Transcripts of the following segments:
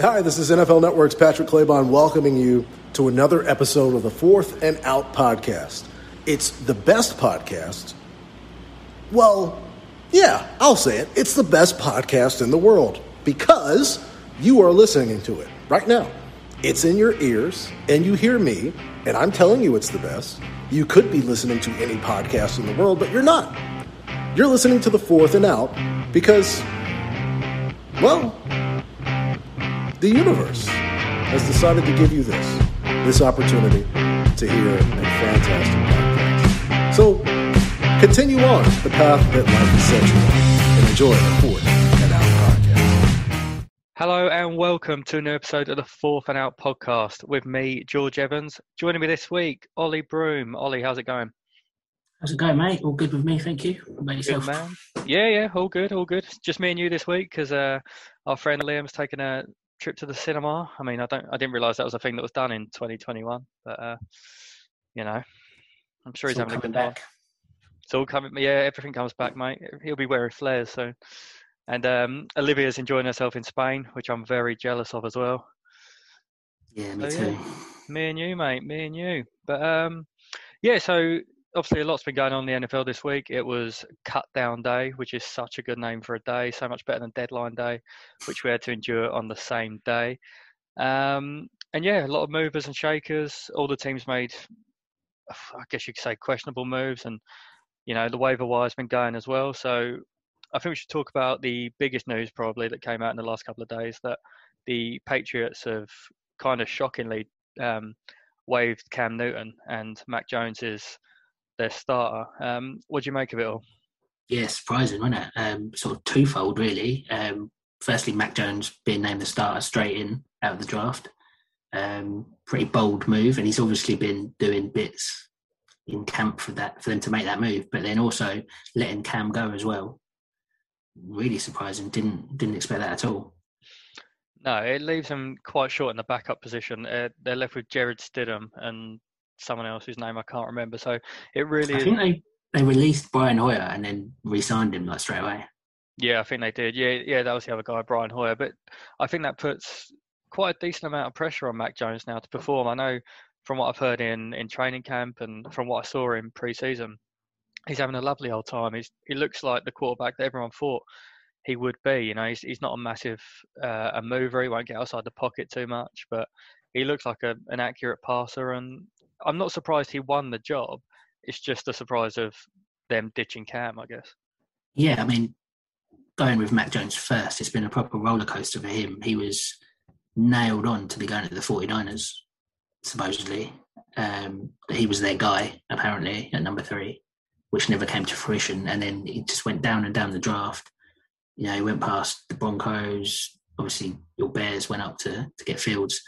Hi, this is NFL Network's Patrick Claybon welcoming you to another episode of the Fourth and Out podcast. It's the best podcast. Well, yeah, I'll say it. It's the best podcast in the world because you are listening to it right now. It's in your ears, and you hear me, and I'm telling you it's the best. You could be listening to any podcast in the world, but you're not. You're listening to the Fourth and Out because, well, the universe has decided to give you this this opportunity to hear a fantastic podcast. So continue on the path that life has set you on and enjoy the fourth and out podcast. Hello and welcome to a new episode of the Fourth and Out podcast with me, George Evans. Joining me this week, Ollie Broom. Ollie, how's it going? How's it going, mate? All good with me, thank you. What about yourself? Good man. Yeah, yeah, all good, all good. Just me and you this week because uh, our friend Liam's taking a trip to the cinema. I mean, I don't, I didn't realise that was a thing that was done in 2021, but uh, you know, I'm sure It's he's having a good coming time. It's all coming. Yeah, everything comes back, mate. He'll be wearing flares soon. And um, Olivia's enjoying herself in Spain, which I'm very jealous of as well. Yeah, me So, yeah. too. Me and you, mate. Me and you. But um, yeah. So obviously, a lot's been going on in the NFL this week. It was Cut Down Day, which is such a good name for a day. So much better than Deadline Day, which we had to endure on the same day. Um, and yeah, a lot of movers and shakers. All the teams made, I guess you could say, questionable moves, and you know the waiver wire's been going as well. So I think we should talk about the biggest news probably that came out in the last couple of days that the Patriots have kind of shockingly um, waived Cam Newton and Mac Jones is their starter. Um, what do you make of it all? Yeah, surprising, wasn't it? Um, sort of twofold, really. Um, firstly, Mac Jones being named the starter straight in out of the draft. Um, pretty bold move, and he's obviously been doing bits in camp for that for them to make that move. But then also letting Cam go as well. Really surprising. Didn't didn't expect that at all. No, it leaves them quite short in the backup position. Uh, they're left with Jarrett Stidham and someone else whose name I can't remember. So it really I think they they released Brian Hoyer and then re-signed him like straight away. Yeah, I think they did. Yeah, yeah, that was the other guy, Brian Hoyer. But I think that puts quite a decent amount of pressure on Mac Jones now to perform. I know from what I've heard in, in training camp and from what I saw in pre-season, he's having a lovely old time. He's he looks like the quarterback that everyone thought he would be. You know, he's he's not a massive uh, a mover. He won't get outside the pocket too much, but he looks like a, an accurate passer. And I'm not surprised he won the job. It's just a surprise of them ditching Cam, I guess. Yeah, I mean, going with Mac Jones first, it's been a proper roller coaster for him. He was nailed on to be going to the 49ers, supposedly. Um, he was their guy, apparently, at number three, which never came to fruition. And then he just went down and down the draft. You know, he went past the Broncos. Obviously, your Bears went up to, to get Fields.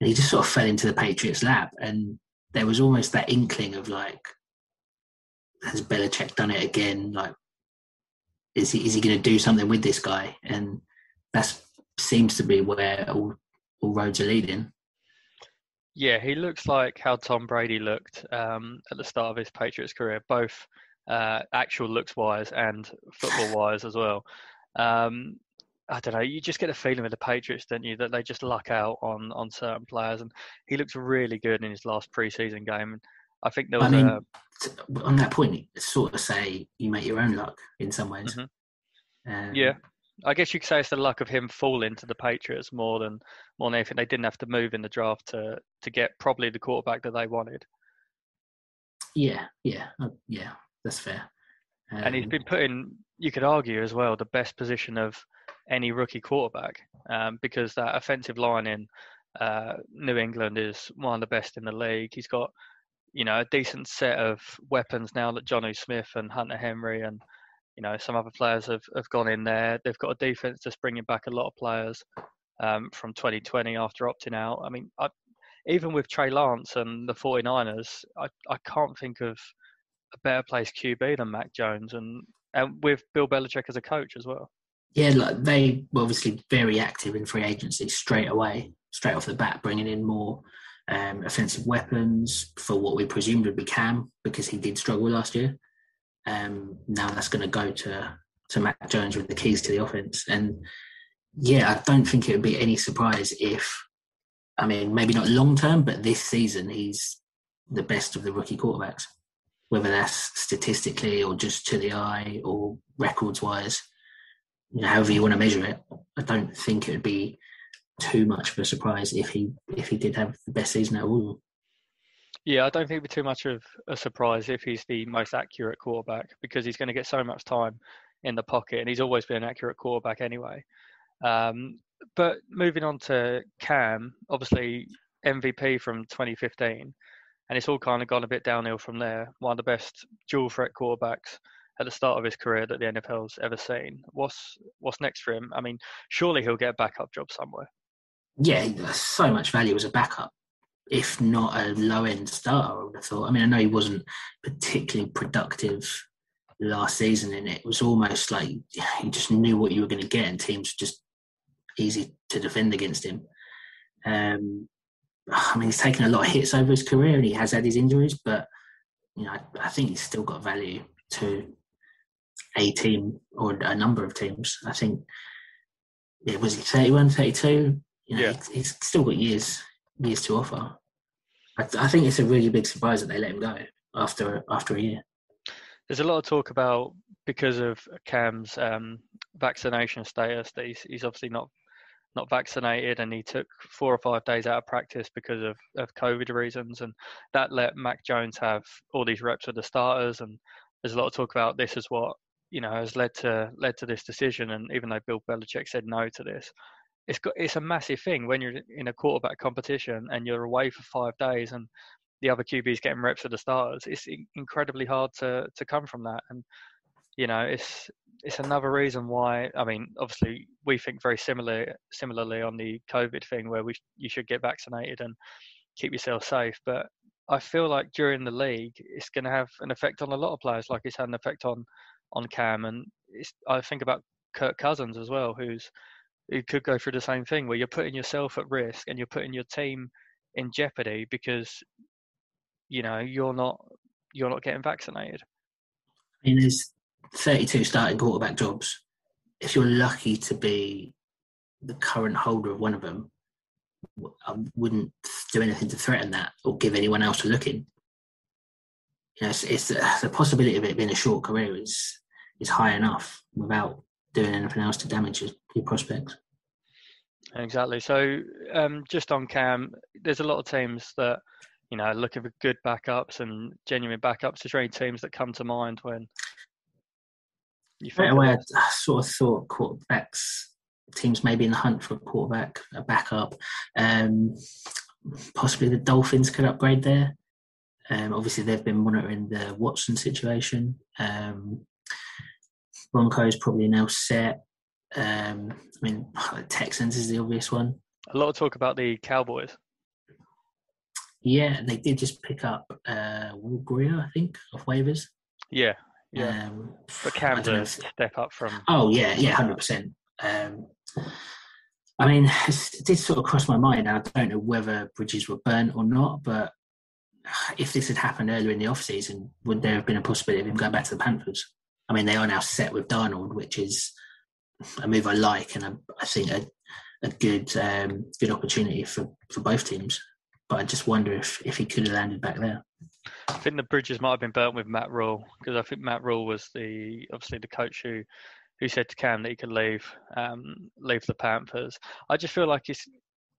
And he just sort of fell into the Patriots' lap. And there was almost that inkling of like, has Belichick done it again? Like, is he is he going to do something with this guy? And that seems to be where all, all roads are leading. Yeah, he looks like how Tom Brady looked um, at the start of his Patriots career, both uh, actual looks wise and football wise as well. Um, I don't know. You just get a feeling with the Patriots, don't you, that they just luck out on on certain players, and he looks really good in his last preseason game. And I think there I was mean, a on that point, sort of say you make your own luck in some ways. Mhm. Um, yeah. I guess you could say it's the luck of him falling to the Patriots more than more than anything. They didn't have to move in the draft to to get probably the quarterback that they wanted. yeah, yeah, uh, yeah. That's fair. and he's been put in, you could argue as well, the best position of any rookie quarterback um, because that offensive line in uh, New England is one of the best in the league. He's got, you know, a decent set of weapons now that Jonnu Smith and Hunter Henry and, you know, some other players have, have gone in there. They've got a defense that's bringing back a lot of players um, from 2020 after opting out. I mean, I, even with Trey Lance and the 49ers, I, I can't think of a better place QB than Mac Jones, and and with Bill Belichick as a coach as well. Yeah, like they were obviously very active in free agency straight away, straight off the bat, bringing in more um, offensive weapons for what we presumed would be Cam because he did struggle last year. Um, now that's going to go to to Mac Jones with the keys to the offense, and yeah, I don't think it would be any surprise if, I mean, maybe not long term, but this season he's the best of the rookie quarterbacks, whether that's statistically or just to the eye or records wise, however you want to measure it. I don't think it would be too much of a surprise if he if he did have the best season at all. Yeah, I don't think it'd be too much of a surprise if he's the most accurate quarterback because he's going to get so much time in the pocket, and he's always been an accurate quarterback anyway. Um, but moving on to Cam, obviously MVP from 2015, and it's all kind of gone a bit downhill from there. One of the best dual threat quarterbacks at the start of his career that the NFL's ever seen. What's what's next for him? I mean, surely he'll get a backup job somewhere. Yeah, so much value as a backup, if not a low end starter. I would have thought. I mean, I know he wasn't particularly productive last season, and it was almost like you just knew what you were going to get, and teams just easy to defend against him. Um, I mean, he's taken a lot of hits over his career, and he has had his injuries, but you know, I, I think he's still got value to a team or a number of teams. I think it was 31, 32. You know, yeah. he's, he's still got years years to offer. I, I, think it's a really big surprise that they let him go after after a year. There's a lot of talk about because of Cam's um, vaccination status that he's, he's obviously not not vaccinated and he took four or five days out of practice because of, of COVID reasons. And that let Mac Jones have all these reps with the starters. And there's a lot of talk about this is what, you know, has led to led to this decision. And even though Bill Belichick said no to this, it's got it's a massive thing when you're in a quarterback competition and you're away for five days and the other QBs getting reps with the starters. It's incredibly hard to to come from that. And you know, it's it's another reason why. I mean, obviously, we think very similar similarly on the COVID thing, where we you should get vaccinated and keep yourself safe. But I feel like during the league, it's going to have an effect on a lot of players, like it's had an effect on on Cam, and I think about Kirk Cousins as well, who's who could go through the same thing, where you're putting yourself at risk and you're putting your team in jeopardy because you know you're not you're not getting vaccinated. I mean, there's 32 starting quarterback jobs, if you're lucky to be the current holder of one of them, I wouldn't do anything to threaten that or give anyone else a look in. You know, it's, it's the possibility of it being a short career is is high enough without doing anything else to damage your, your prospects. Exactly. So, um, just on Cam, there's a lot of teams that you know looking for good backups and genuine backups. Is there any teams that come to mind when you Straight away, I sort of thought quarterbacks teams maybe in the hunt for a quarterback, a backup. Um, possibly the Dolphins could upgrade there. Um, obviously, they've been monitoring the Watson situation. Um, Broncos probably now set. Um, I mean, Texans is the obvious one. A lot of talk about the Cowboys. Yeah, they did just pick up uh, Will Grier, I think, off waivers. Yeah, yeah. Um, but Cam's a step up from. Oh yeah, yeah, hundred um, percent. I mean, it did sort of cross my mind. I don't know whether bridges were burnt or not, but if this had happened earlier in the off season, would there have been a possibility of him going back to the Panthers? I mean, they are now set with Darnold, which is a move I like, and I think a, a good um, good opportunity for, for both teams. But I just wonder if, if he could have landed back there. I think the bridges might have been burnt with Matt Rhule because I think Matt Rhule was the obviously the coach who who said to Cam that he could leave um, leave the Panthers. I just feel like he's.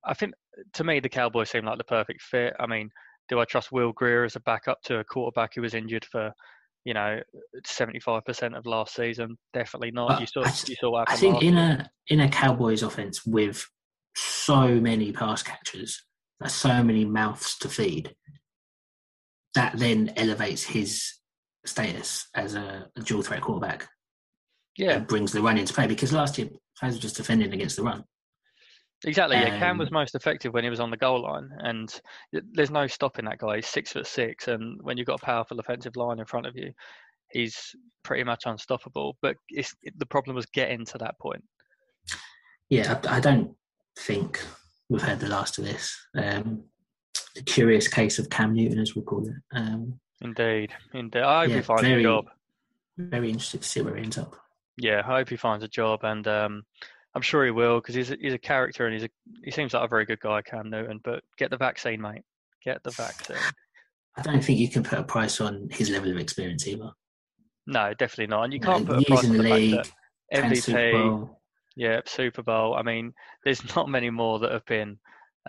I think to me the Cowboys seem like the perfect fit. I mean, do I trust Will Grier as a backup to a quarterback who was injured for you know seventy five percent of last season? Definitely not. you saw I, you saw what I think in a in a Cowboys offense with so many pass catchers, there's so many mouths to feed that then elevates his status as a, a dual threat quarterback. Yeah, brings the run into play because last year fans were just defending against the run. Exactly. Yeah, um, Cam was most effective when he was on the goal line, and there's no stopping that guy. He's six foot six, and when you've got a powerful offensive line in front of you, he's pretty much unstoppable. But it's, the problem was getting to that point. Yeah, I, I don't think we've heard the last of this. Um, the curious case of Cam Newton, as we call it. Um, indeed, indeed. I hope yeah, he finds very, a job. Very interested to see where he ends up. Yeah, I hope he finds a job, and um, I'm sure he will because he's a, he's a character and he's a he seems like a very good guy, Cam Newton. But get the vaccine, mate. Get the vaccine. I don't think you can put a price on his level of experience either. No, definitely not. And you can't No, put a price on the fact league, that Super MVP, Bowl. yeah, Super Bowl. I mean, there's not many more that have been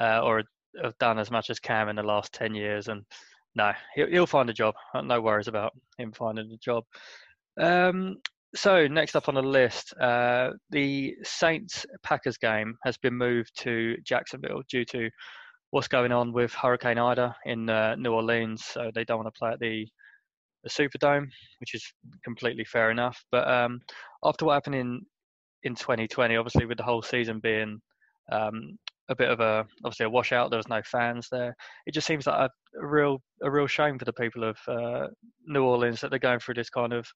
uh, or have done as much as Cam in the last ten years. And no, he'll, he'll find a job. No worries about him finding a job. Um, so next up on the list, uh, the Saints Packers game has been moved to Jacksonville due to what's going on with Hurricane Ida in uh, New Orleans. So they don't want to play at the the Superdome, which is completely fair enough. But um, after what happened in in 2020, obviously with the whole season being um, a bit of a obviously a washout, there was no fans there. It just seems like a, a real a real shame for the people of uh, New Orleans that they're going through this kind of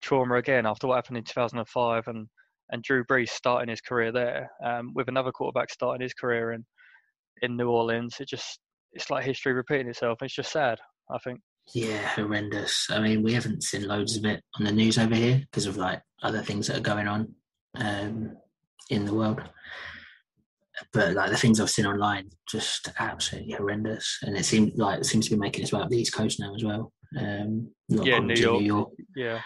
trauma again after what happened in 2005 and and Drew Brees starting his career there um, with another quarterback starting his career in in New Orleans. It just it's like history repeating itself. It's just sad. I think. Yeah, horrendous. I mean, we haven't seen loads of it on the news over here because of like other things that are going on um, in the world. But like the things I've seen online, just absolutely horrendous. And it seems like it seems to be making its way up the East Coast now as well. Um, Yeah, New in New York. Yeah.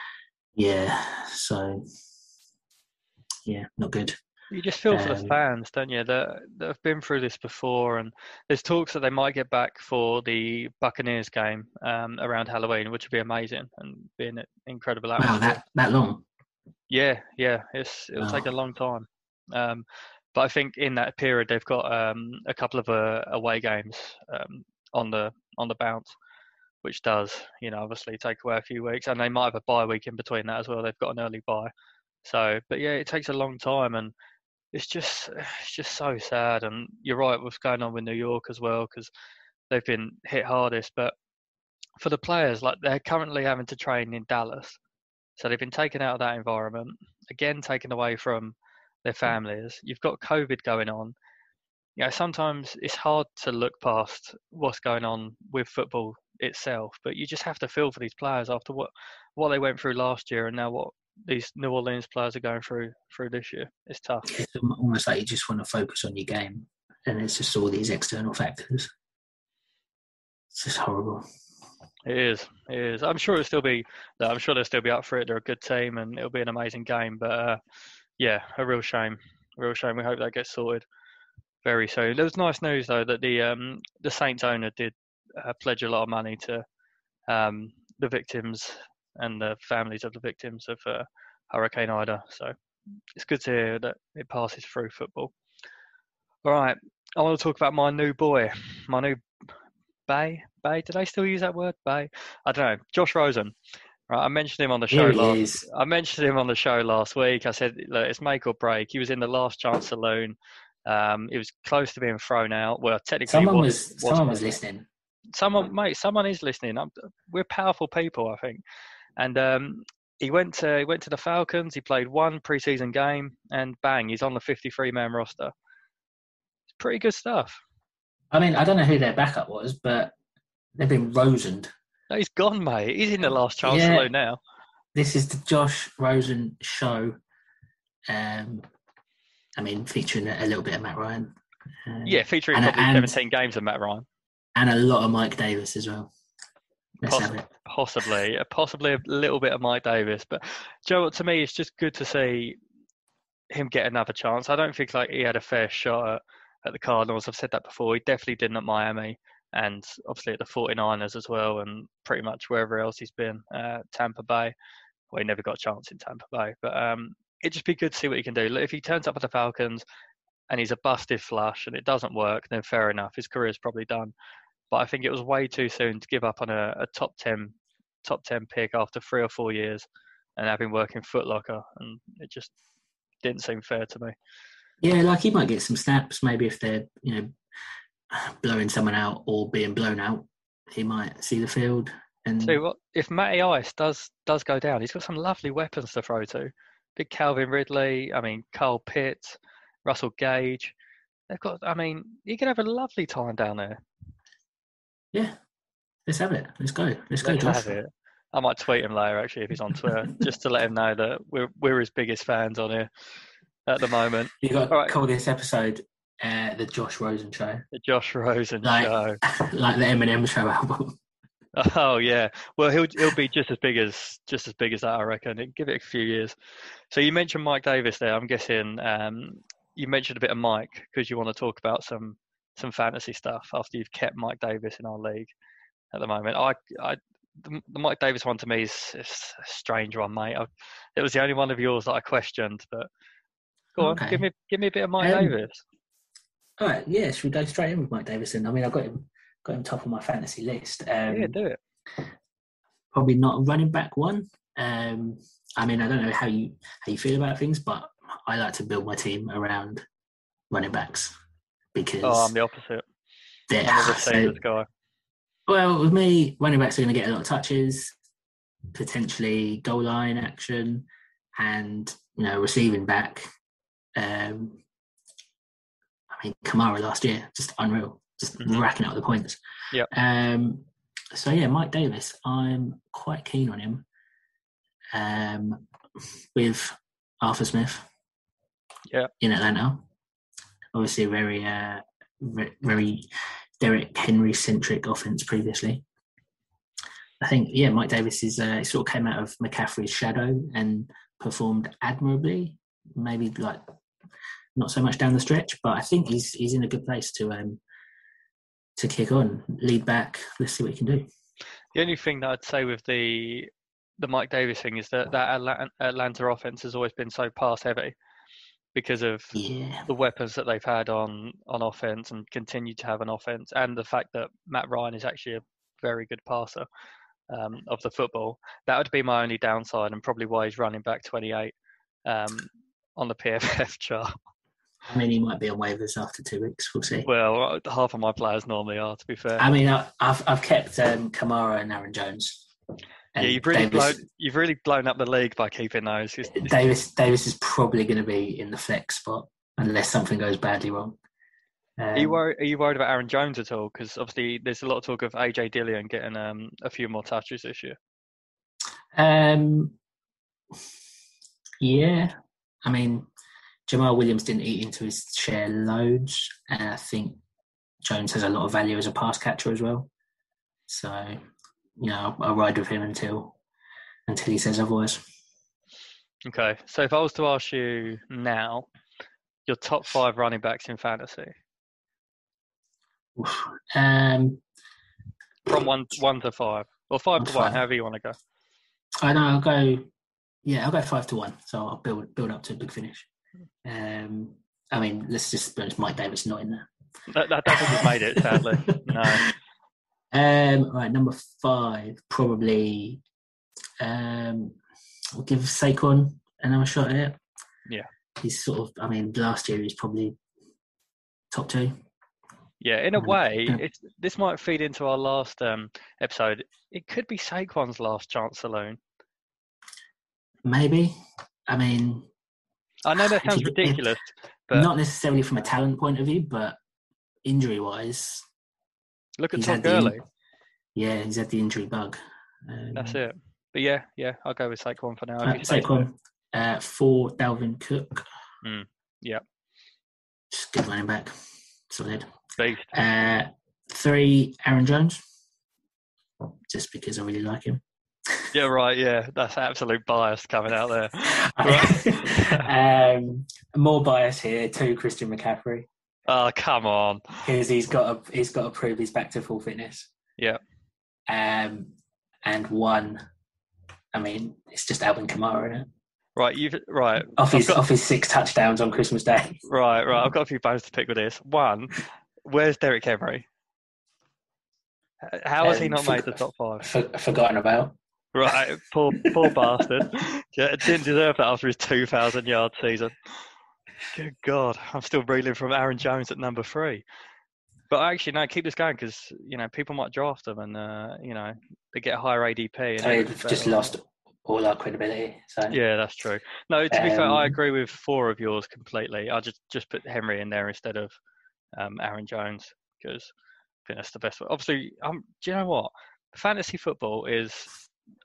Yeah, so yeah, not good. You just feel for the Um, fans, don't you? That that have been through this before, and there's talks that they might get back for the Buccaneers game um, around Halloween, which would be amazing and be an incredible Wow, that that long. Yeah, yeah, it's it'll take a long time. Um, but I think in that period they've got um, a couple of uh, away games um, on the on the bounce, which does you know obviously take away a few weeks, and they might have a bye week in between that as well. They've got an early bye, so but yeah, it takes a long time, and it's just it's just so sad. And you're right, what's going on with New York as well because they've been hit hardest, but for the players, like they're currently having to train in Dallas. So they've been taken out of that environment, again taken away from their hmm. families. You've got COVID going on. You know, sometimes it's hard to look past what's going on with football itself, but you just have to feel for these players after what what they went through last year and now what these New Orleans players are going through through this year. It's tough. It's almost like you just want to focus on your game, and it's just all these external factors. It's just horrible. It is. It is. I'm sure it'll still be. I'm sure they'll still be up for it. They're a good team, and it'll be an amazing game. But uh, yeah, a real shame. A real shame. We hope that gets sorted very soon. There was nice news though that the um, the Saints owner did uh, pledge a lot of money to um, the victims and the families of the victims of uh, Hurricane Ida. So it's good to hear that it passes through football. All right, I want to talk about my new boy, my new Bay. Bay. Did I still use that word? Bay. I don't know. Josh Rosen. Right, I mentioned him on the show Here he last. is. I mentioned him on the show last week. I said, look, it's make or break. He was in the last chance saloon. Um, he was close to being thrown out. Well, technically, Someone was, was someone was listening. Someone, mate, someone is listening. I'm, we're powerful people, I think. And um, he went to he went to the Falcons. He played one preseason game, and bang, he's on the 53 man roster. It's pretty good stuff. I mean, I don't know who their backup was, but they've been rosened. No, he's gone, mate. He's in the last chance Yeah. now. This is the Josh Rosen show. Um, I mean, featuring a, a little bit of Matt Ryan. Um, Yeah, featuring And- probably and- 17 games of Matt Ryan. And a lot of Mike Davis as well. Poss- possibly, uh, possibly a little bit of Mike Davis. But Joe, to me, it's just good to see him get another chance. I don't think like he had a fair shot at, at the Cardinals. I've said that before. He definitely didn't at Miami, and obviously at the 49ers as well, and pretty much wherever else he's been. Uh, Tampa Bay, well, he never got a chance in Tampa Bay, but um, it'd just be good to see what he can do. Look, If he turns up at the Falcons and he's a busted flush and it doesn't work, then fair enough. His career's probably done. But I think it was way too soon to give up on a, a top 10 top 10 pick after three or four years and having worked in Foot Locker, and it just didn't seem fair to me. Yeah, like he might get some snaps. Maybe if they're you know blowing someone out or being blown out, he might see the field. And So what if Matty Ice does does go down? He's got some lovely weapons to throw to. Big Calvin Ridley, I mean Kyle Pitts, Russell Gage. They've got. I mean, you can have a lovely time down there. Yeah, let's have it. Let's go. Let's go, Let's Josh. I might tweet him later actually if he's on Twitter, just to let him know that we're we're his biggest fans on here. at the moment. You got to right. call this episode uh, the Josh Rosen show, The Josh Rosen Like- show. like the Eminem show album. Oh yeah. Well, he'll he'll be just as big as just as big as that, I reckon. Give it a few years. So you mentioned Mike Davis there. I'm guessing um, you mentioned a bit of Mike because you want to talk about some some fantasy stuff after you've kept Mike Davis in our league at the moment. I I the, the Mike Davis one to me is, is a strange one, mate. I, it was the only one of yours that I questioned, but go on, give me give me a bit of Mike Um, Davis. All right, yeah, should we go straight in with Mike Davis? Davison? I mean, I've got him got him top of my fantasy list. Um, yeah, do it. probably not a running back one. Um, I mean, I don't know how you how you feel about things, but I like to build my team around running backs because Oh, I'm the opposite. they're I'm so- guy. well with me, running backs are going to get a lot of touches, potentially goal line action, and you know receiving back. Um, I mean, Kamara last year just unreal, just Mhm. racking up the points. Yeah. Um, so yeah, Mike Davis, I'm quite keen on him. Um, with Arthur Smith. Yeah. In Atlanta, obviously a very, uh, very Derrick Henry centric offense previously. I think yeah, Mike Davis is uh, sort of came out of McCaffrey's shadow and performed admirably. Maybe like not so much down the stretch, but I think he's he's in a good place to um to kick on, lead back. Let's see what he can do. The only thing that I'd say with the the Mike Davis thing is that that Atlanta offense has always been so pass heavy because of Yeah, the weapons that they've had on on offense and continue to have an offense, and the fact that Matt Ryan is actually a very good passer um, of the football. That would be my only downside, and probably why he's running back 28 um, on the PFF chart. I mean he might be on waivers after two weeks. We'll see. Well, half of my players normally are, to be fair. I mean, I've I've kept um, Kamara and Aaron Jones. Yeah, you've really Davis, blown you've really blown up the league by keeping those. It's- it's- Davis Davis is probably going to be in the flex spot unless something goes badly wrong. Um, Are you worried? Are you worried about Aaron Jones at all? Because obviously, there's a lot of talk of AJ Dillon getting um, a few more touches this year. Um, yeah, I mean, Jamaal Williams didn't eat into his share loads, and I think Jones has a lot of value as a pass catcher as well. So, you know, I'll, I'll ride with him until until he says otherwise. Okay, so if I was to ask you now, your top five running backs in fantasy Oof. Um, from one one to five, or five to to one, five. however you want to go. I know I'll go. Yeah, I'll go five to one. So I'll build build up to a big finish. Um, I mean, let's just be honest, Mike Davis not in there. That, that doesn't have made it, sadly. No. Um, right, number five, probably. Um, we'll give Saquon another shot at it. Yeah. he's sort of. I mean, last year he's probably top two. Yeah, in a Mm, way, this might feed into our last um, episode. It could be Saquon's last chance alone. Maybe. I mean, I know that sounds ridiculous, but not necessarily from a talent point of view, but injury wise, look at he's Todd the in- Gurley. yeah, he's had the injury bug. Um, That's it. But yeah, yeah, I'll go with Saquon for now. Uh, Saquon, uh, four, Dalvin Cook. Mm, yep. Just good running back. Solid. Beast. Uh, three, Aaron Jones. Just because I really like him. Yeah, right. Yeah, that's absolute bias coming out there. um, more bias here. Two, Christian McCaffrey, Oh, come on. because he's got to, he's got to prove he's back to full fitness. Yeah. Um, and one, I mean, it's just Alvin Kamara, isn't it? Right, you've right, Off his got- off his six touchdowns on Christmas Day. right, right. I've got a few bones to pick with this. One, where's Derrick Henry? How has he Um, not for- made the top five? For, forgotten about. Right, poor poor bastard. Didn't deserve that after his two thousand yard season. Good God, I'm still reeling from Aaron Jones at number three. But actually, no, keep this going because you know people might draft them and uh, you know they get a higher ADP. And we've just lost all our credibility. So Yeah, that's true. No, to be fair, I Um, agree with four of yours completely. I just just put Henry in there instead of um, Aaron Jones because I think that's the best way. Obviously, um, do you know what? Fantasy football is.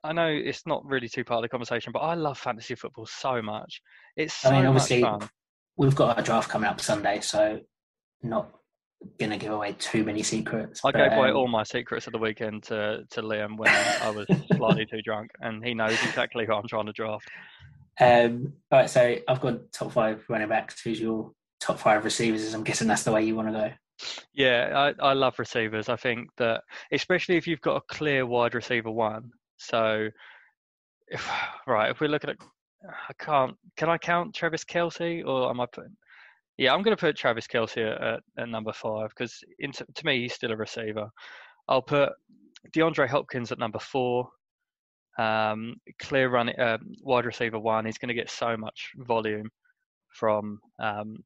I know it's not really too part of the conversation, but I love fantasy football so much. It's so I mean, much obviously, fun. We've got a draft coming up Sunday, so not going to give away too many secrets. I but, gave away um, all my secrets of the weekend to, to Liam when I was slightly too drunk, and he knows exactly who I'm trying to draft. Um, all right, so I've got top five running backs. Who's your top five receivers? I'm guessing that's the way you want to go. Yeah, I, I love receivers. I think that, especially if you've got a clear wide receiver one. So, if, right, if we're looking at, I can't, can I count Travis Kelce or am I putting, yeah, I'm going to put Travis Kelce at, at, number five because to me, he's still a receiver. I'll put DeAndre Hopkins at number four. Um, clear run, uh, wide receiver one. He's going to get so much volume from um,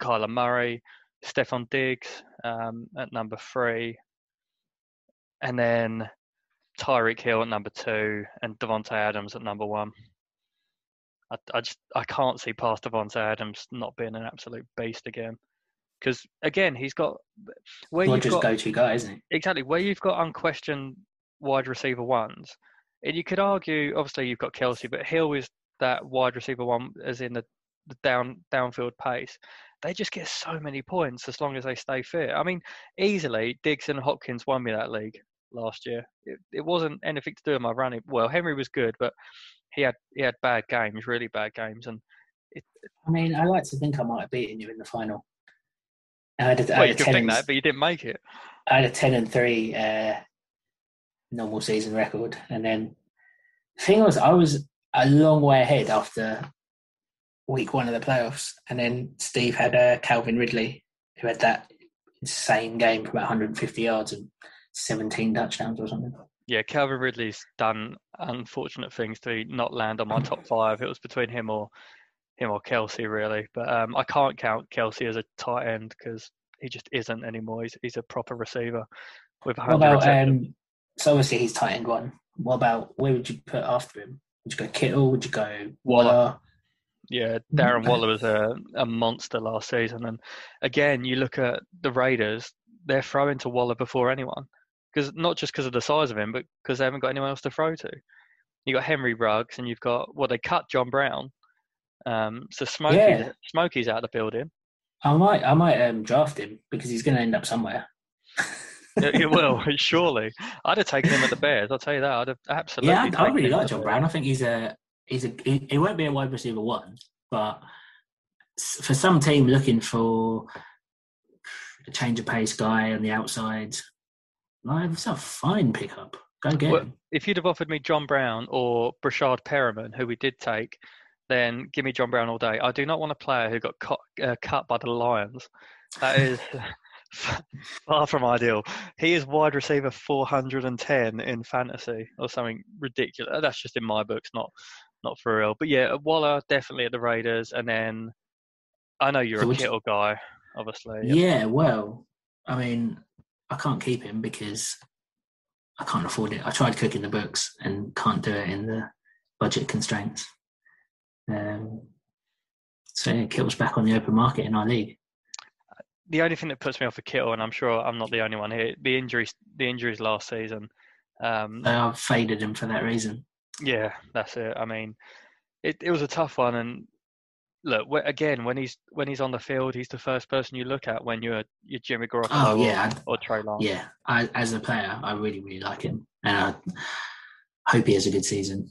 Kyler Murray. Stefon Diggs um, at number three, and then Tyreek Hill at number two, and Davante Adams at number one. I, I just I can't see past Davante Adams not being an absolute beast again, because again he's got where Well, you've just got go to guy, isn't it? exactly where you've got unquestioned wide receiver ones. And you could argue, obviously, you've got Kelce, but Hill is that wide receiver one, as in the, the down downfield pace. They just get so many points as long as they stay fit. I mean, easily Diggs and Hopkins won me that league last year. It, it wasn't anything to do with my running. Well, Henry was good, but he had he had bad games, really bad games, and I mean, I like to think I might have beaten you in the final. I had a, I well, had you could think and, that, but you didn't make it. I had a ten and three uh, normal season record, and then the thing was, I was a long way ahead after week one of the playoffs, and then Steve had uh, Calvin Ridley, who had that insane game for about 150 yards and 17 touchdowns or something. Yeah, Calvin Ridley's done unfortunate things to not land on my top five. It was between him or him or Kelce, really. But um, I can't count Kelce as a tight end because he just isn't anymore. He's he's a proper receiver with What about um? So obviously he's tight end one. What about where would you put after him? Would you go Kittle? Would you go Waller. Waller? Yeah, Darren Waller was a, a monster last season. And again, you look at the Raiders, they're throwing to Waller before anyone. Because not just because of the size of him, but because they haven't got anyone else to throw to. You got Henry Ruggs, and you've got well, they cut John Brown. Um, so Smokey's, Yeah. Smokey's out of the building. I might, I might um, draft him because he's going to end up somewhere. it, it will surely. I'd have taken him at the Bears. I'll tell you that. I'd have absolutely. yeah, I, I really like John Bears. Brown. I think he's a, he's a, he, he won't be a wide receiver one, but for some team looking for a change of pace guy on the outside, like it's a fine pickup. Go get Well, him. if you'd have offered me John Brown or Breshad Perriman, who we did take, then give me John Brown all day. I do not want a player who got cut, uh, cut by the Lions. That is far from ideal. He is wide receiver 410 in fantasy or something ridiculous. That's just in my books, not not for real. But yeah, Waller definitely at the Raiders, and then I know you're So a would you- Kittle guy, obviously. Yeah, well, I mean, I can't keep him because I can't afford it. I tried cooking the books and can't do it in the budget constraints. Um, so yeah, Kittle's back on the open market in our league. the only thing that puts me off a Kittle, and I'm sure I'm not the only one here, the injuries, the injuries last season. Um, They have faded him for that reason. yeah, that's it. I mean, it it was a tough one, and look again when he's when he's on the field, he's the first person you look at when you're you're Jimmy Garoppolo Oh or- yeah, or, Trey Lance. yeah. I, as a player, I really, really like him, and I hope he has a good season.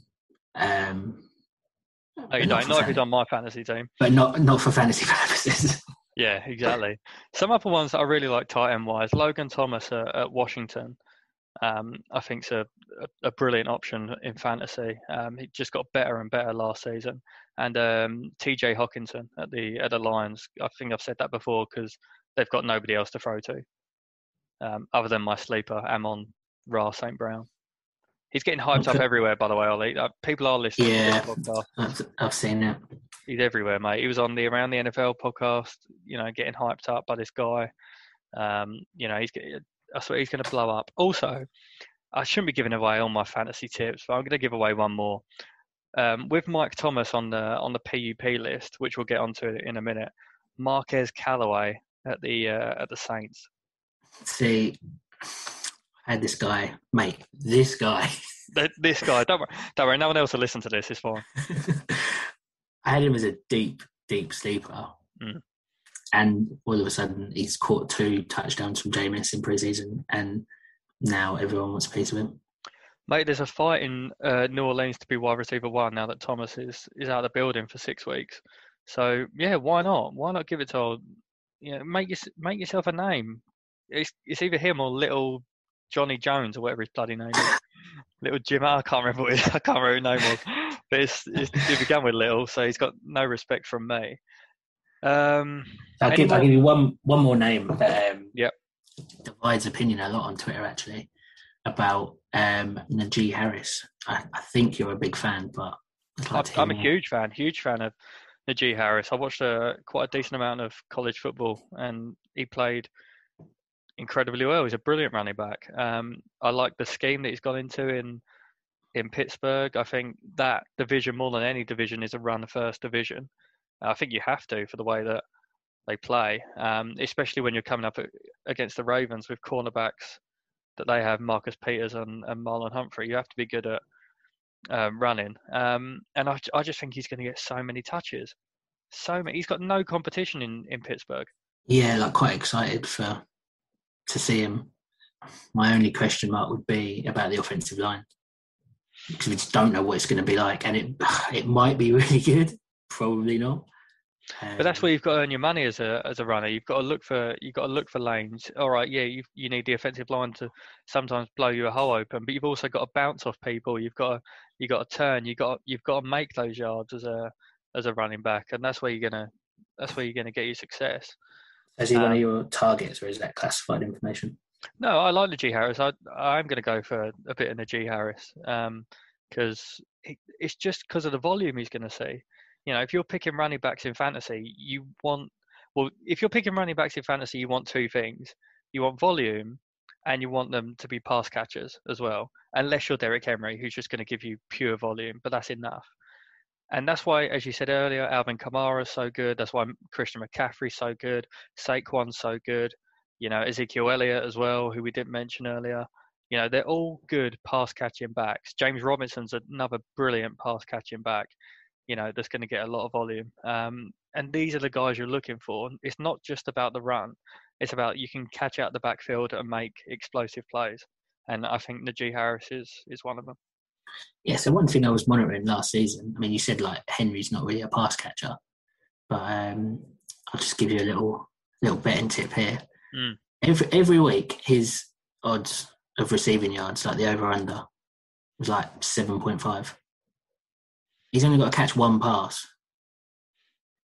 Um, No, you not Not if he's on my fantasy team. but not not for fantasy purposes. Yeah, exactly. Some other ones that I really like tight end wise, Logan Thomas at, at Washington. Um, I think's a, a, a brilliant option in fantasy. Um, he just got better and better last season. And um, TJ Hockenson at the at the Lions. I think I've said that before because they've got nobody else to throw to, um, other than my sleeper Amon Ra St Brown. He's getting hyped up everywhere, by the way, Ollie. Uh, people are listening Yeah. to this podcast I've, I've seen it. he's everywhere, mate. He was on the Around the NFL podcast, you know, getting hyped up by this guy. Um, you know, he's I swear he's going to blow up. Also, I shouldn't be giving away all my fantasy tips, but I'm going to give away one more. Um, with Mike Thomas on the on the PUP list, which we'll get onto in a minute. Marquez Callaway at the uh, at the Saints. See, I had this guy, mate. This guy. This guy, don't worry, don't worry, no one else will listen to this. It's fine. I had him as a deep, deep sleeper, Mm. And all of a sudden, he's caught two touchdowns from Jameis in preseason, and now everyone wants a piece of him. Mate, there's a fight in uh, New Orleans to be wide receiver one now that Thomas is, is out of the building for six weeks. So yeah, why not? Why not give it to old, you know, make your, make yourself a name. It's it's either him or little Johnny Jones or whatever his bloody name is. little Jim, I can't remember what his, I can't remember his name was, but it's, it's, it began with little, so he's got no respect from me. Um, I'll give, I'll give you one one more name that um, Yep. divides opinion a lot on Twitter actually about um, Najee Harris. I, I think you're a big fan, but like I'm, I'm a huge fan, huge fan of Najee Harris. I watched a quite a decent amount of college football, and he played incredibly well. He's a brilliant running back. Um, I like the scheme that he's gone into in in Pittsburgh. I think that division more than any division is a run first division. I think you have to for the way that they play, um, especially when you're coming up against the Ravens with cornerbacks that they have, Marcus Peters and, and Marlon Humphrey. You have to be good at um, running. Um, and I, I just think he's going to get so many touches. So many. He's got no competition in, in Pittsburgh. Yeah, like quite excited for to see him. My only question mark would be about the offensive line because we just don't know what it's going to be like, and it it might be really good, probably not. But that's Um, where you've got to earn your money as a as a runner. You've got to look for you've got to look for lanes. All right, yeah, you you need the offensive line to sometimes blow you a hole open, but you've also got to bounce off people. You've got to you got to turn. You got you've got to make those yards as a as a running back, and that's where you're gonna that's where you're gonna get your success. Is he one um, of your targets, or is that classified information? No, I like Najee Harris. I I'm going to go for a bit in Najee Harris because it's just because of the volume he's going to see. You know, if you're picking running backs in fantasy, you want well, if you're picking running backs in fantasy, you want two things: you want volume, and you want them to be pass catchers as well. Unless you're Derrick Henry, who's just going to give you pure volume, but that's enough. And that's why, as you said earlier, Alvin Kamara is so good. That's why Christian McCaffrey's so good. Saquon's so good you know, Ezekiel Elliott as well, who we didn't mention earlier. You know, they're all good pass catching backs. James Robinson's another brilliant pass catching back, you know, that's going to get a lot of volume. Um, and these are the guys you're looking for. It's not just about the run, it's about you can catch out the backfield and make explosive plays. And I think Najee Harris is, is one of them. Yeah, so one thing I was monitoring last season, I mean, you said like Henry's not really a pass catcher, but um, I'll just give you a little little betting tip here. Mm. Every every week, his odds of receiving yards, like the over under, was like seven point five. He's only got to catch one pass,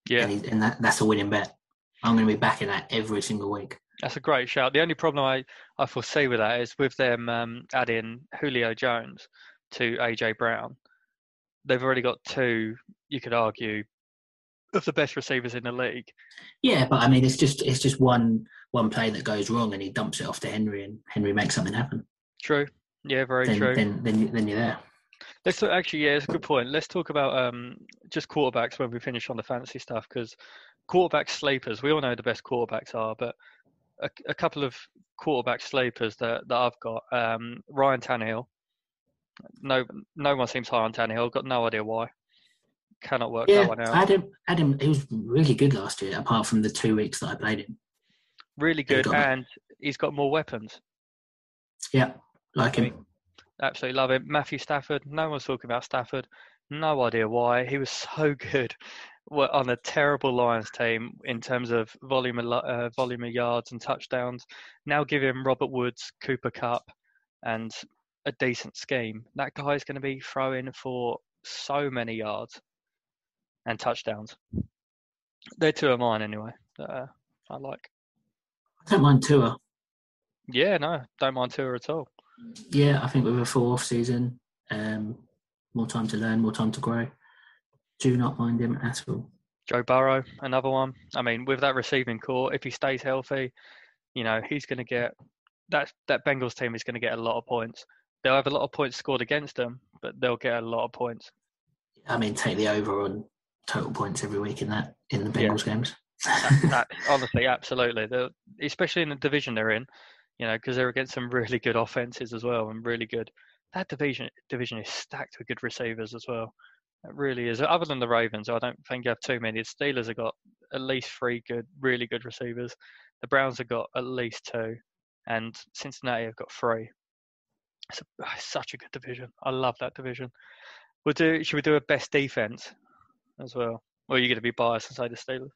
Yeah. and, and that, that's a winning bet. I'm going to be backing that every single week. That's a great shout. The only problem I, I foresee with that is with them um, adding Julio Jones to AJ Brown. They've already got two, you could argue, of the best receivers in the league. Yeah, but I mean, it's just it's just one one play that goes wrong, and he dumps it off to Henry, and Henry makes something happen. True. Yeah, very Then true. then then, then you're there. Let's talk, actually, yeah, it's a good point. Let's talk about um, just quarterbacks when we finish on the fantasy stuff because quarterback sleepers, we all know the best quarterbacks are, but a, a couple of quarterback sleepers that, that I've got um, Ryan Tannehill. No, no one seems high on Tannehill. Got no idea why. Cannot work Yeah, that one out. I. I had him. He was really good last year, apart from the two weeks that I played him. Really good, that. and he's got more weapons. Yeah, like him. Absolutely love him. Matthew Stafford. No one's talking about Stafford. No idea why. He was so good on a terrible Lions team in terms of volume of, uh, volume of yards and touchdowns. Now give him Robert Woods, Cooper Kupp, and a decent scheme. That guy's going to be throwing for so many yards and touchdowns. They're two of mine anyway. that, Uh, I like. I don't mind Tua. Yeah, no, don't mind Tua at all. Yeah, I think with a full off season, um, more time to learn, more time to grow. Do not mind him at all. Joe Burrow, another one. I mean, with that receiving core, if he stays healthy, you know, he's going to get that that Bengals team is going to get a lot of points. They'll have a lot of points scored against them, but they'll get a lot of points. I mean, take the over on total points every week in that in the Yeah. Bengals games. That, honestly, absolutely. Especially in the division they're in, you know, because they're against some really good offenses as well and really good. That division division is stacked with good receivers as well. It really is. Other than the Ravens, I don't think you have too many. The Steelers have got at least three good, really good receivers. The Browns have got at least two, and Cincinnati have got three. It's, a, it's such a good division. I love that division. We'll do. Should we do a best defense as well? Or are you going to be biased and say the Steelers?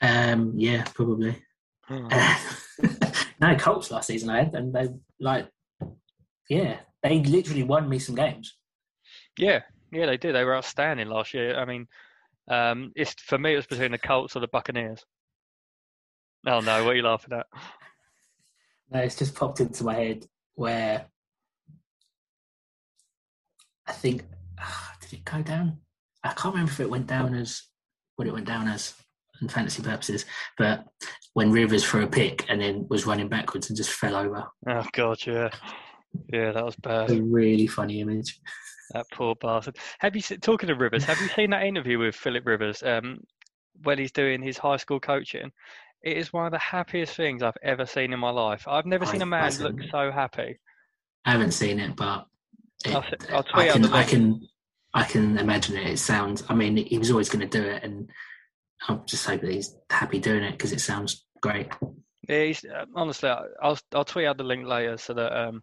Um, yeah, probably. Hmm. no, Colts last season I had, and they like, yeah, they literally won me some games. Yeah, yeah, they did. They were outstanding last year. I mean, um, it's for me, it was between the Colts or the Buccaneers. Oh no, what are you laughing at? No, it's just popped into my head where I think ah, did it go down? I can't remember if it went down as what it went down as in fantasy purposes, but when Rivers threw a pick and then was running backwards and just fell over. Oh god, yeah, yeah, that was bad. A really funny image. That poor bastard. Have you talking of Rivers? Have you seen that interview with Philip Rivers um, when he's doing his high school coaching? It is one of the happiest things I've ever seen in my life. I've never seen a man look so happy. I haven't seen it, but it, I'll I'll I can I can I can imagine it. It sounds. I mean, he was always going to do it, and I'm just hoping that he's happy doing it because it sounds great. Yeah, he's, uh, honestly, I- I'll I'll tweet out the link later so that um,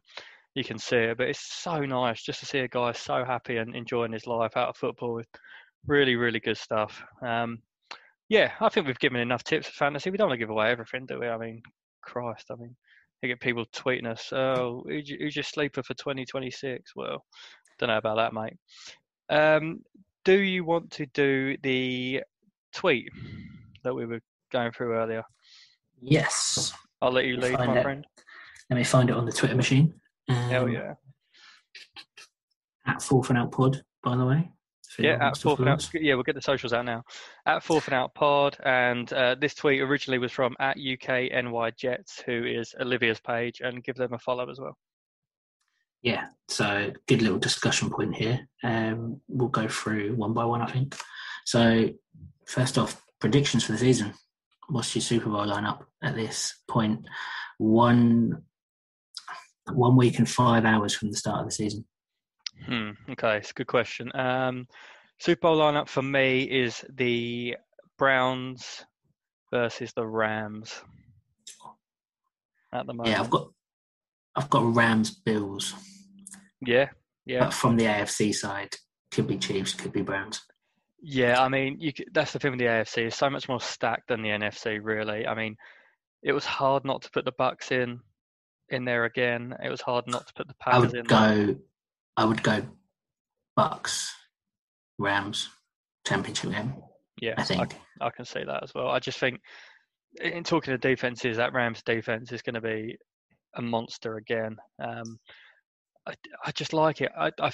you can see it. But it's so nice just to see a guy so happy and enjoying his life out of football. With really, really good stuff. Um, yeah, I think we've given enough tips for fantasy. We don't want to give away everything, do we? I mean, Christ, I mean, you get people tweeting us, "Oh, who's your sleeper for 2026?" Well, don't know about that, mate. Um, do you want to do the tweet that we were going through earlier? Yes. I'll let you lead, my it. friend. Let me find it on the Twitter machine. Hell Um, yeah. At Fourth and Out Pod, by the way. Yeah, at fourth and out. Yeah, we'll get the socials out now. At fourth and out pod, and uh, this tweet originally was from at UKNY Jets, who is Olivia's page, and give them a follow as well. Yeah, so good little discussion point here. Um, we'll go through one by one, I think. So, first off, predictions for the season. What's your Super Bowl lineup at this point? One, one week and five hours from the start of the season. Hmm. Okay, it's a good question. Um, Super Bowl lineup for me is the Browns versus the Rams. At the moment, Yeah, I've got, I've got Rams, Bills, yeah, yeah. but from the AFC side, could be Chiefs, could be Browns. Yeah, I mean, you, that's the thing with the AFC. It's so much more stacked than the NFC, really. I mean, it was hard not to put the Bucks in in there again. It was hard not to put the I Packers in. I would there. go, I would go, Bucks, Rams, championship game. Yeah, I I, think. c- I can see that as well. I just think, in talking of defenses, that Rams defense is going to be a monster again. Um, I, I just like it. I, I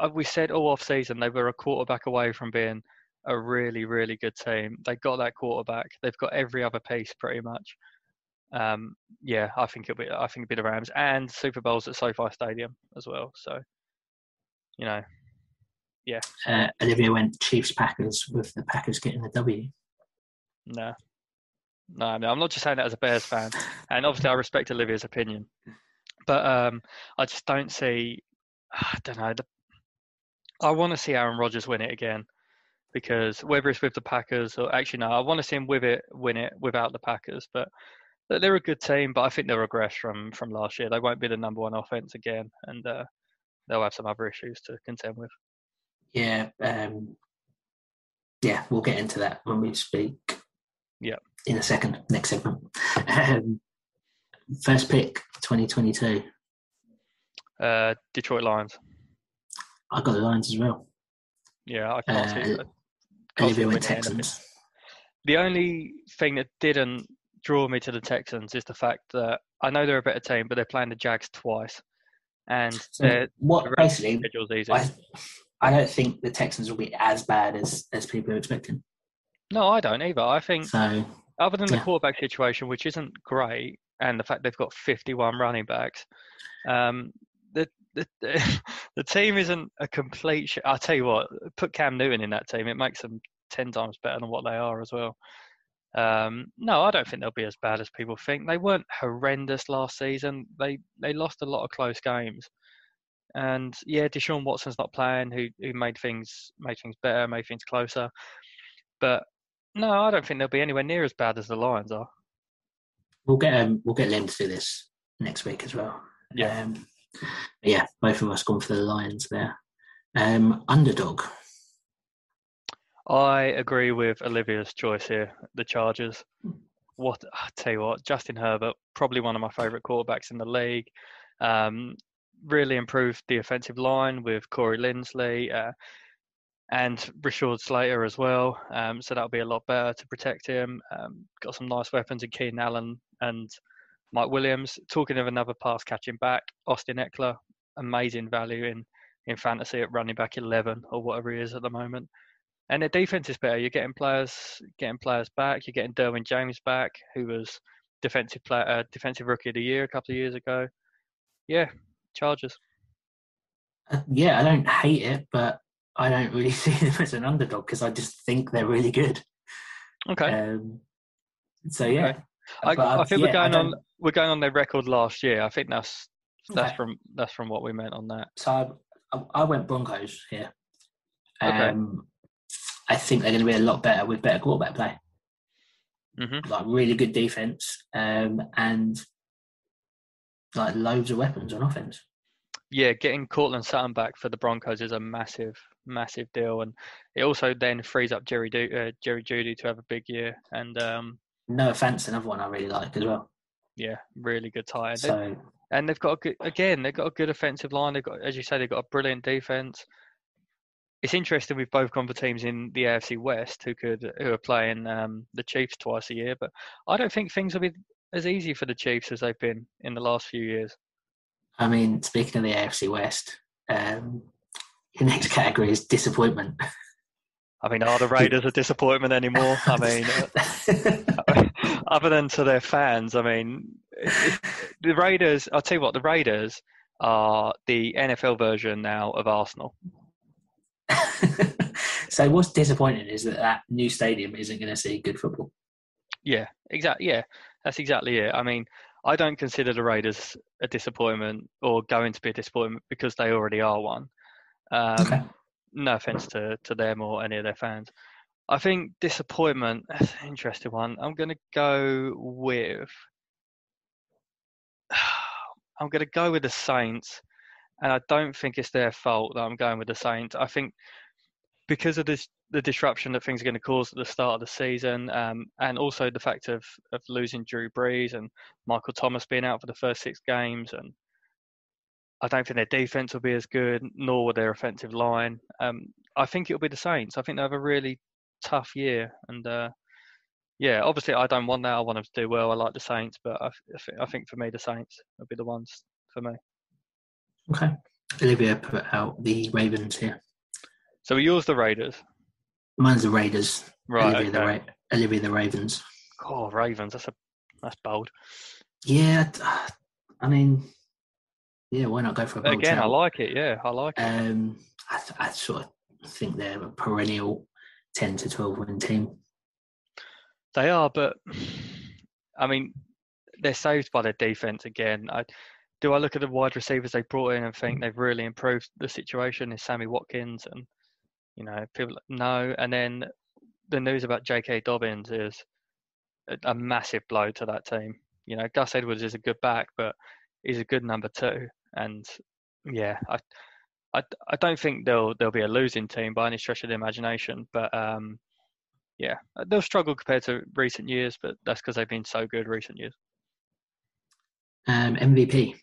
I- we said all off season they were a quarterback away from being a really, really good team. They got that quarterback. They've got every other piece pretty much. Um, yeah, I think it'll be. I think it'll be the Rams and Super Bowls at SoFi Stadium as well. So, you know, Uh, Olivia went Chiefs Packers with the Packers getting the W. No. No, no, I'm not just saying that as a Bears fan. And obviously, I respect Olivia's opinion. But um, I just don't see, I don't know. The, I want to see Aaron Rodgers win it again because whether it's with the Packers or actually, no, I want to see him with it, win it without the Packers. But they're- a good team, but I think they'll regress from, from last year. They won't be the number one offense again. And uh, they'll have some other issues to contend with. Yeah, um, yeah, we'll get into that when we speak. Yeah. in a second, next segment. Um, first pick, 2022. Uh, Detroit Lions. I got the Lions as well. Yeah, I can't see. Uh, I can't Olivia went. Texans. The only thing that didn't draw me to the Texans is the fact that I know they're a better team, but they're playing the Jags twice, and So what the rest of basically, schedule's easy. I, I don't think the Texans will be as bad as as people are expecting. No, I don't either. I think So other than the yeah. quarterback situation, which isn't great, and the fact they've got 51 running backs, um, the the the team isn't a complete. Sh- I'll tell you what, put Cam Newton in that team, it makes them ten times better than what they are as well. Um, no, I don't think they'll be as bad as people think. They weren't horrendous last season. They they lost a lot of close games. And yeah, Deshaun Watson's not playing, who who made things made things better, made things closer. But no, I don't think they'll be anywhere near as bad as the Lions are. We'll get um, we'll get Len to do this next week as well. Yeah. Um, yeah, both of us gone for the Lions there. Um, underdog. I agree with Olivia's choice here, the Chargers. What I tell you what, Justin Herbert, probably one of my favourite quarterbacks in the league. Um, really improved the offensive line with Corey Linsley uh, and Rashawn Slater as well. Um, so that'll be a lot better to protect him. Um, got some nice weapons in Keenan Allen and Mike Williams. Talking of another pass catching back, Austin Ekeler, amazing value in in fantasy at running back 11 or whatever he is at the moment. And the defense is better. You're getting players, getting players back. You're getting Derwin James back, who was defensive player, uh, defensive rookie of the year a couple of years ago. Yeah, Chargers. Uh, yeah, I don't hate it, but I don't really see them as an underdog because I just think they're really good. Okay. Um, so yeah, Okay. I, But, I think yeah, we're going on we're going on their record last year. I think that's that's Okay. from that's from what we meant on that. so I, I, went Broncos here. Okay. Um, I think they're going to be a lot better with better quarterback play, hmm like really good defense, um, and like loads of weapons on offense. Yeah, getting Courtland Sutton back for the Broncos is a massive, massive deal, and it also then frees up Jerry du- uh, Jerry Jeudy to have a big year. And um, No offense, another one I really like as well. yeah, really good tie. So and they've got a good again. They've got a good offensive line. They've got, as you say, they've got a brilliant defense. It's interesting. We've both gone for teams in the AFC West who could who are playing um, the Chiefs twice a year, but I don't think things will be as easy for the Chiefs as they've been in the last few years. I mean, speaking of the AFC West, um, your next category is disappointment. I mean, are the Raiders a disappointment anymore? I mean, uh, other than to their fans, I mean, the Raiders. I'll tell you what, the Raiders are the NFL version now of Arsenal. so what's disappointing is that that new stadium isn't going to see good football. Yeah, exactly. Yeah, that's exactly it. I mean, I don't consider the Raiders a disappointment or going to be a disappointment because they already are one. Um, Okay. No offense to, to them or any of their fans. I think disappointment. That's an interesting one. I'm going to go with. I'm going to go with the Saints, and I don't think it's their fault that I'm going with the Saints. I think because of this, the disruption that things are going to cause at the start of the season, um, and also the fact of, of losing Drew Brees and Michael Thomas being out for the first six games, and I don't think their defense will be as good, nor will their offensive line. Um, I think it'll be the Saints. I think they have a really tough year, and uh, yeah, obviously I don't want that. I want them to do well. I like the Saints, but I, I thi- I think for me the Saints will be the ones for me. Okay. Olivia put out the Ravens here. So we use the Raiders, Mine's the Raiders. right? Olivia, the Ra- Olivia the Ravens. Oh, Ravens. That's a that's bold. Yeah, I mean, yeah, why not go for a bold Again, I like it. Yeah, I like it. Um, I, th- I sort of think they're a perennial ten to twelve win team. They are, but I mean, they're saved by their defense again. I do. I look at the wide receivers they brought in and think they've really improved the situation. Is Sammy Watkins and you know people no, and then the news about J.K. Dobbins is a, a massive blow to that team. You know, Gus Edwards is a good back, but he's a good number two, and yeah, I. I, I don't think they'll they'll be a losing team by any stretch of the imagination, but um, yeah, they'll struggle compared to recent years, but that's because they've been so good recent years. Um, MVP,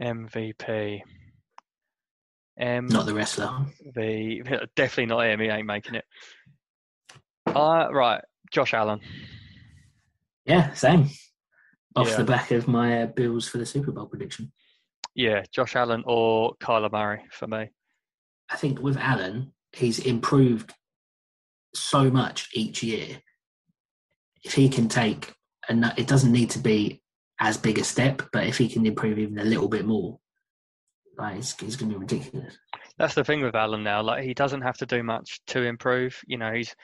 MVP. M not the wrestler. V definitely not him. He ain't making it. Uh, right, Josh Allen. Yeah, same. Off Yeah. the back of my uh, Bills for the Super Bowl prediction. Yeah, Josh Allen or Kyler Murray for me. I think with Allen, he's improved so much each year. If he can take, and it doesn't need to be as big a step, but if he can improve even a little bit more, like it's, it's going to be ridiculous. That's the thing with Allen now. Like he doesn't have to do much to improve. You know, he's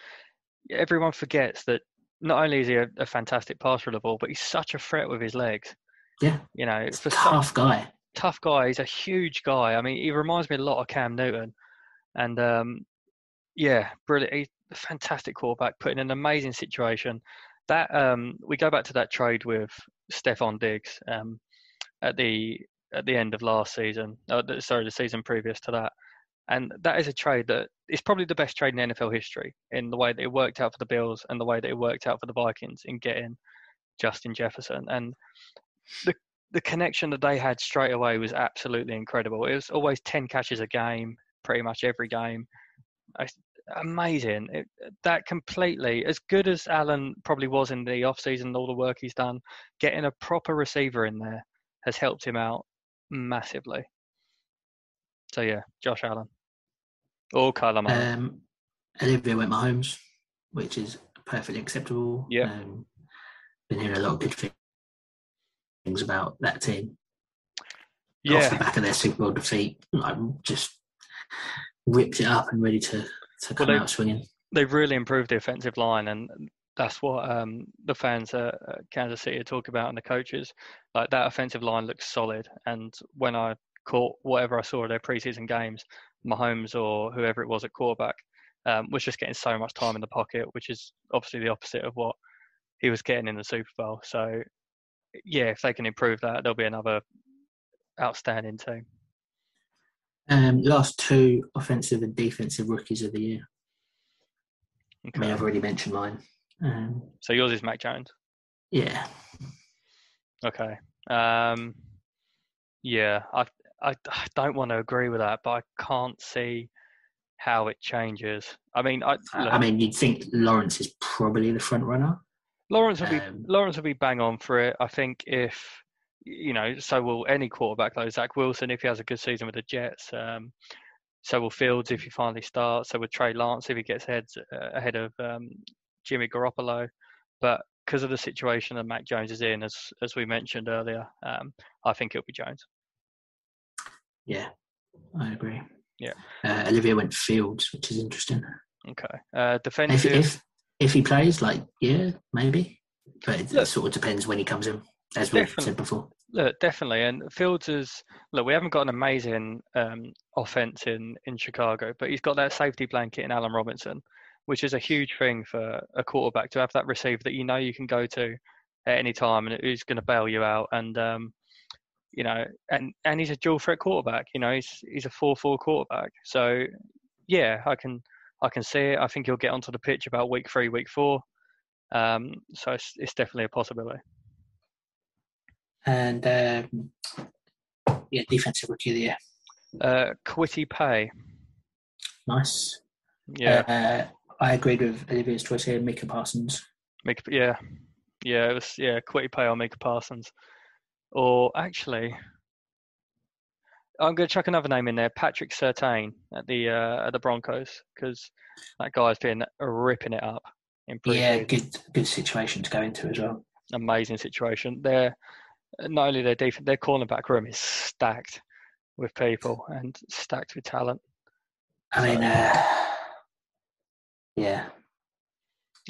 everyone forgets that not only is he a, a fantastic passer of the ball, but he's such a threat with his legs. Yeah, You know, It's for a some, tough guy. tough guy. He's a huge guy. I mean, he reminds me a lot of Cam Newton, and um, yeah, brilliant. He's a fantastic quarterback, put in an amazing situation. That um, we go back to that trade with Stefon Diggs um, at the at the end of last season. Uh, sorry, the season previous to that. And that is a trade that is probably the best trade in NFL history in the way that it worked out for the Bills and the way that it worked out for the Vikings in getting Justin Jefferson. And the the connection that they had straight away was absolutely incredible. It was always ten catches a game, pretty much every game. Amazing. It, that completely, as good as Allen probably was in the off season, all the work he's done, getting a proper receiver in there has helped him out massively. So yeah, Josh Allen. Kyler Murray. Um, Olivia went Mahomes, which is perfectly acceptable. Yeah. Um, been hearing a lot of good things about that team. Yeah. Off the back of their Super Bowl defeat, I'm just ripped it up and ready to, to come well, they, out swinging. They've really improved the offensive line, and that's what um, the fans at Kansas City talk about and the coaches. Like that offensive line looks solid, and when I caught whatever I saw of their preseason games, Mahomes or whoever it was at quarterback um, was just getting so much time in the pocket, which is obviously the opposite of what he was getting in the Super Bowl. So, yeah, if they can improve that, there'll be another outstanding team. Um, last two offensive and defensive rookies of the year. Okay. I mean, I've already mentioned mine. Um, so yours is Mac Jones. Yeah. Okay. Um, yeah, I, I I don't want to agree with that, but I can't see how it changes. I mean, I, look, I mean, you'd think Lawrence is probably the front runner. Lawrence will be Um, Lawrence will be bang on for it. I think if you know, so will any quarterback though. Zach Wilson if he has a good season with the Jets. Um, so will Fields if he finally starts. So will Trey Lance if he gets ahead uh, ahead of um, Jimmy Garoppolo. But because of the situation that Mac Jones is in, as as we mentioned earlier, um, I think it'll be Jones. Yeah, I agree. Yeah. Uh, Olivia went Fields, which is interesting. Okay. Uh, If, defensive. if if he plays, like, yeah, maybe. But it, Look- sort of depends when he comes in, as we've said before. Look, definitely, and Fields is look. We haven't got an amazing um, offense in in Chicago, but he's got that safety blanket in Allen Robinson, which is a huge thing for a quarterback to have that receiver that you know you can go to at any time and who's going to bail you out. And um, you know, and and he's a dual threat quarterback. You know, he's he's a four four quarterback. So yeah, I can I can see it. I think he'll get onto the pitch about week three, week four. Um, so it's it's definitely a possibility. And um, yeah, defensive rookie of the year. Uh, Kwity Paye. Nice. Yeah. Uh, I agreed with Olivia's choice here, Micah Parsons. Make yeah, yeah, it was yeah, Kwity Paye or Micah Parsons, or actually, I'm going to chuck another name in there, Patrick Surtain at the uh, at the Broncos, because that guy's been ripping it up in Yeah, good good situation to go into as well. Amazing situation. They're not only their defense, their cornerback room is stacked with people and stacked with talent. I mean, uh, yeah,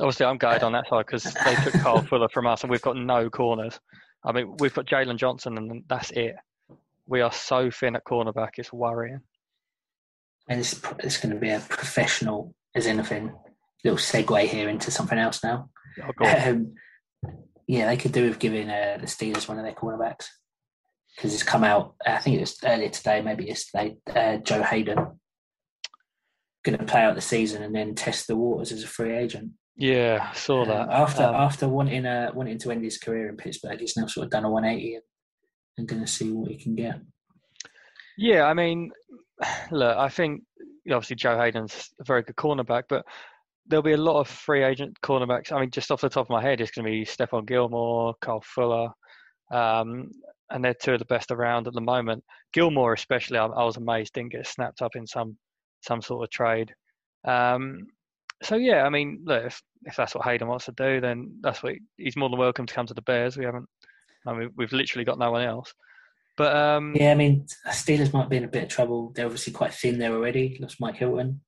Obviously, I'm guided on that side because they took Carl Fuller from us, and we've got no corners. I mean, we've got Jaylon Johnson, and that's it. We are so thin at cornerback; it's worrying. and it's it's going to be a professional as anything. Little segue here into something else now. Oh, Um, yeah, they could do with giving uh, the Steelers one of their cornerbacks because it's come out. I think it was earlier today, maybe yesterday. Uh, Joe Haden going to play out the season and then test the waters as a free agent. Yeah, saw Um, that. after Um, after wanting uh, wanting to end his career in Pittsburgh, he's now sort of done a 180 and, and going to see what he can get. yeah, I mean, look, I think obviously Joe Haden's a very good cornerback, but there'll be a lot of free agent cornerbacks. I mean, just off the top of my head, it's going to be Stephon Gilmore, Carl Fuller, um, and they're two of the best around at the moment. Gilmore, especially, I, I was amazed didn't get snapped up in some some sort of trade. Um, so yeah, I mean, look, if, if that's what Haden wants to do, then that's what he's more than welcome to come to the Bears. We haven't, I mean, we've literally got no one else. But um, Yeah, I mean, Steelers might be in a bit of trouble. They're obviously quite thin there already. Lost Mike Hilton.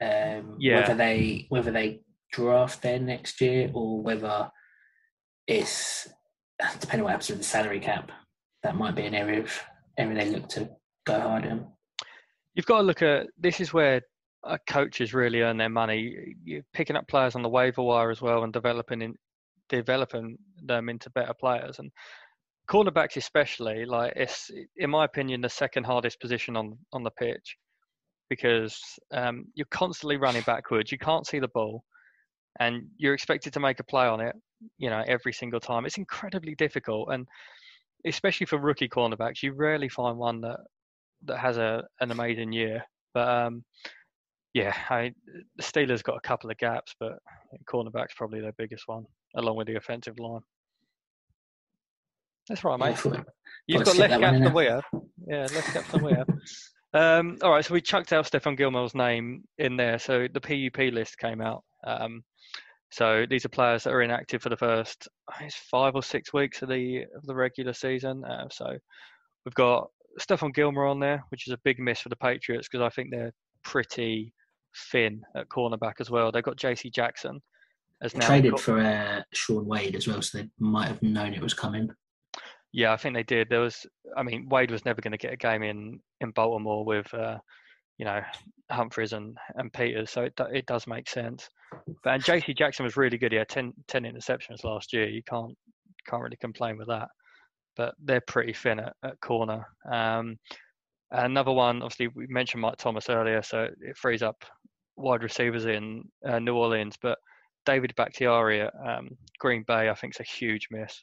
Um, Yeah. Whether they whether they draft there next year or whether it's depending on what happens with the salary cap, that might be an area of area they look to go hard in. You've got to look at this is where uh, coaches really earn their money. You're picking up players on the waiver wire as well and developing in, developing them into better players. And cornerbacks, especially, like it's in my opinion the second hardest position on on the pitch because um, you're constantly running backwards. You can't see the ball, and you're expected to make a play on it. You know, every single time. It's incredibly difficult, and especially for rookie cornerbacks, you rarely find one that that has a an amazing year. But um, yeah, I, the Steelers got a couple of gaps, but cornerback's probably their biggest one, along with the offensive line. That's right, mate. Yeah, You've got less gaps than we have. Yeah, less gaps than we have. Um, all right, so we chucked out Stephon Gilmore's name in there. So the PUP list came out. Um, so these are players that are inactive for the first five or six weeks of the of the regular season. Uh, so we've got Stephon Gilmore on there, which is a big miss for the Patriots because I think they're pretty thin at cornerback as well. They've got J.C. Jackson as now traded got, for uh, Shaun Wade as well, so they might have known it was coming. Yeah, I think they did. There was, I mean, Wade was never going to get a game in in Baltimore with, uh, you know, Humphries and, and Peters, so it it does make sense. But and J.C. Jackson was really good. He had 10, 10 interceptions last year. You can't can't really complain with that. But they're pretty thin at, at corner. Um, another one, obviously, we mentioned Mike Thomas earlier, so it frees up wide receivers in uh, New Orleans. But David Bakhtiari at um, Green Bay, I think, is a huge miss.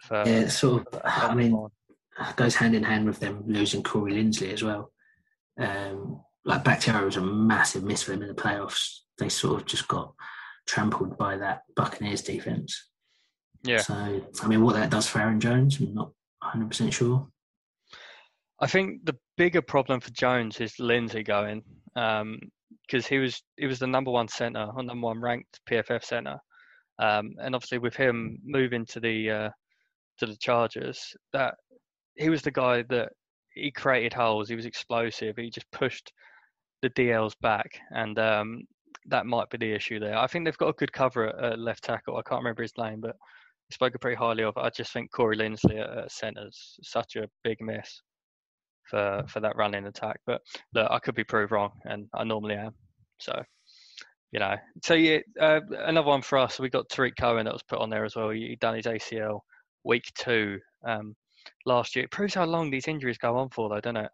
For, yeah, sort of. I mean, goes hand in hand with them losing Corey Linsley as well. Um, like Bakhtiari was a massive miss for them in the playoffs. They sort of just got trampled by that Buccaneers defense. Yeah. So I mean, what that does for Aaron Jones, I'm not 100 percent sure. I think the bigger problem for Jones is Linsley going because he was he was the number one center, or number one ranked PFF center, um, and obviously with him moving to the uh, to the Chargers, that he was the guy that he created holes. He was explosive. He just pushed the DLs back, and um, that might be the issue there. I think they've got a good cover at, left tackle. I can't remember his name, but he spoke pretty highly of. I just think Corey Linsley at, centre is such a big miss for for that running attack. But look, I could be proved wrong, and I normally am. So, you know, so yeah, uh, another one for us. We got Tarik Cohen that was put on there as well. He done his ACL week two um, last year. It proves how long these injuries go on for, though, doesn't it?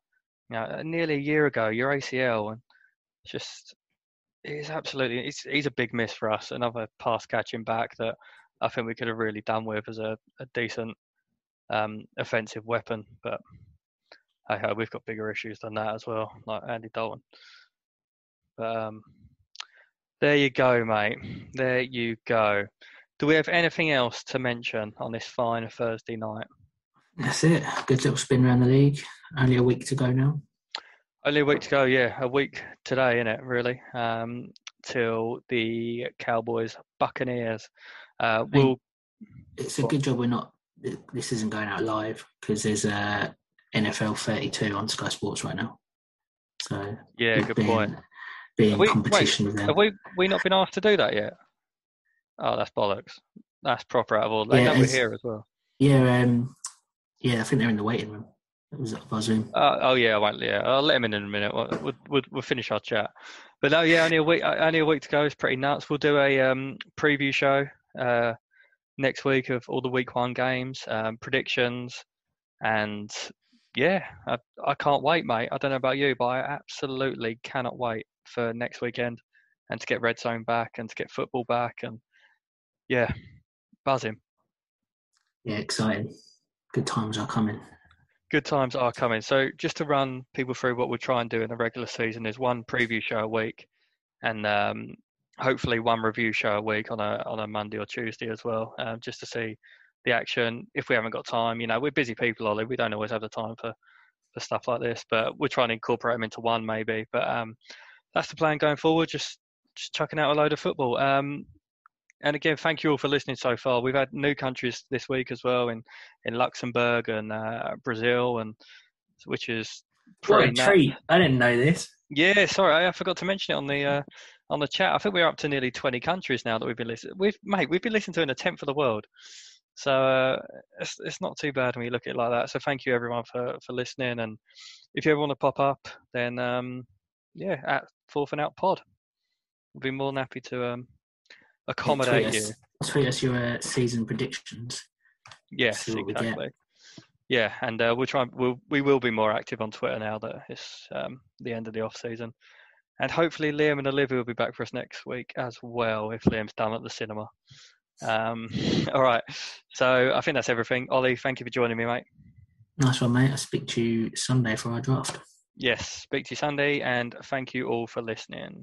You know, nearly a year ago, your ACL, and just it's absolutely he's, he's a big miss for us. Another pass catching back that I think we could have really done with as a, a decent um, offensive weapon. But hey, we've got bigger issues than that as well, like Andy Dalton. But um, there you go, mate. There you go. Do we have anything else to mention on this fine Thursday night? That's it. Good little spin around the league. Only a week to go now. Only a week to go, yeah. A week today, isn't it, really? Um, till the Cowboys Buccaneers. Uh, we'll... It's a good job we're not. This isn't going out live because there's a NFL 32 on Sky Sports right now. So yeah, good point. Being we, competition wait, with them. Have we we not been asked to do that yet? Oh, that's bollocks. That's proper out of order. They yeah, know we're here as well. Yeah, um, yeah. I think they're in the waiting room. It was by Zoom. Uh, oh yeah, I won't. Yeah, I'll let him in in a minute. We'll, we'll, we'll finish our chat. But no, yeah, only a week. Only a week to go. It's pretty nuts. We'll do a um, preview show uh, next week of all the week one games, um, predictions, and yeah, I, I can't wait, mate. I don't know about you, but I absolutely cannot wait for next weekend and to get Red Zone back and to get football back and yeah, buzzing. Yeah, exciting. Good times are coming good times are coming. So just to run people through what we'll try and do in the regular season is one preview show a week, and um, hopefully one review show a week on a on a Monday or Tuesday as well, um, just to see the action. If we haven't got time, you know, we're busy people, Ollie. We don't always have the time for for stuff like this, but we're trying to incorporate them into one maybe. But um, that's the plan going forward. Just just chucking out a load of football. Um, and again, thank you all for listening so far. We've had new countries this week as well in in Luxembourg and uh, Brazil, and which is pretty what a treat. I didn't know this. Yeah, sorry, I forgot to mention it on the uh, on the chat. I think we're up to nearly twenty countries now that we've been listening. We've mate, we've been listening to in a tenth of the world. So uh, it's it's not too bad when you look at it like that. So thank you everyone for for listening. And if you ever want to pop up, then um, yeah, at Fourth and Out Pod, we'll be more than happy to um, accommodate tweet you. us, tweet us your uh, season predictions. Yes, see what we get. exactly. Yeah, and uh, we'll try. We'll we will be more active on Twitter now that it's um, the end of the off season, and hopefully Liam and Olivia will be back for us next week as well if Liam's done at the cinema. Um, all right, so I think that's everything. Ollie, thank you for joining me, mate. Nice one, mate. I'll speak to you Sunday for our draft. Yes, speak to you Sunday, and thank you all for listening.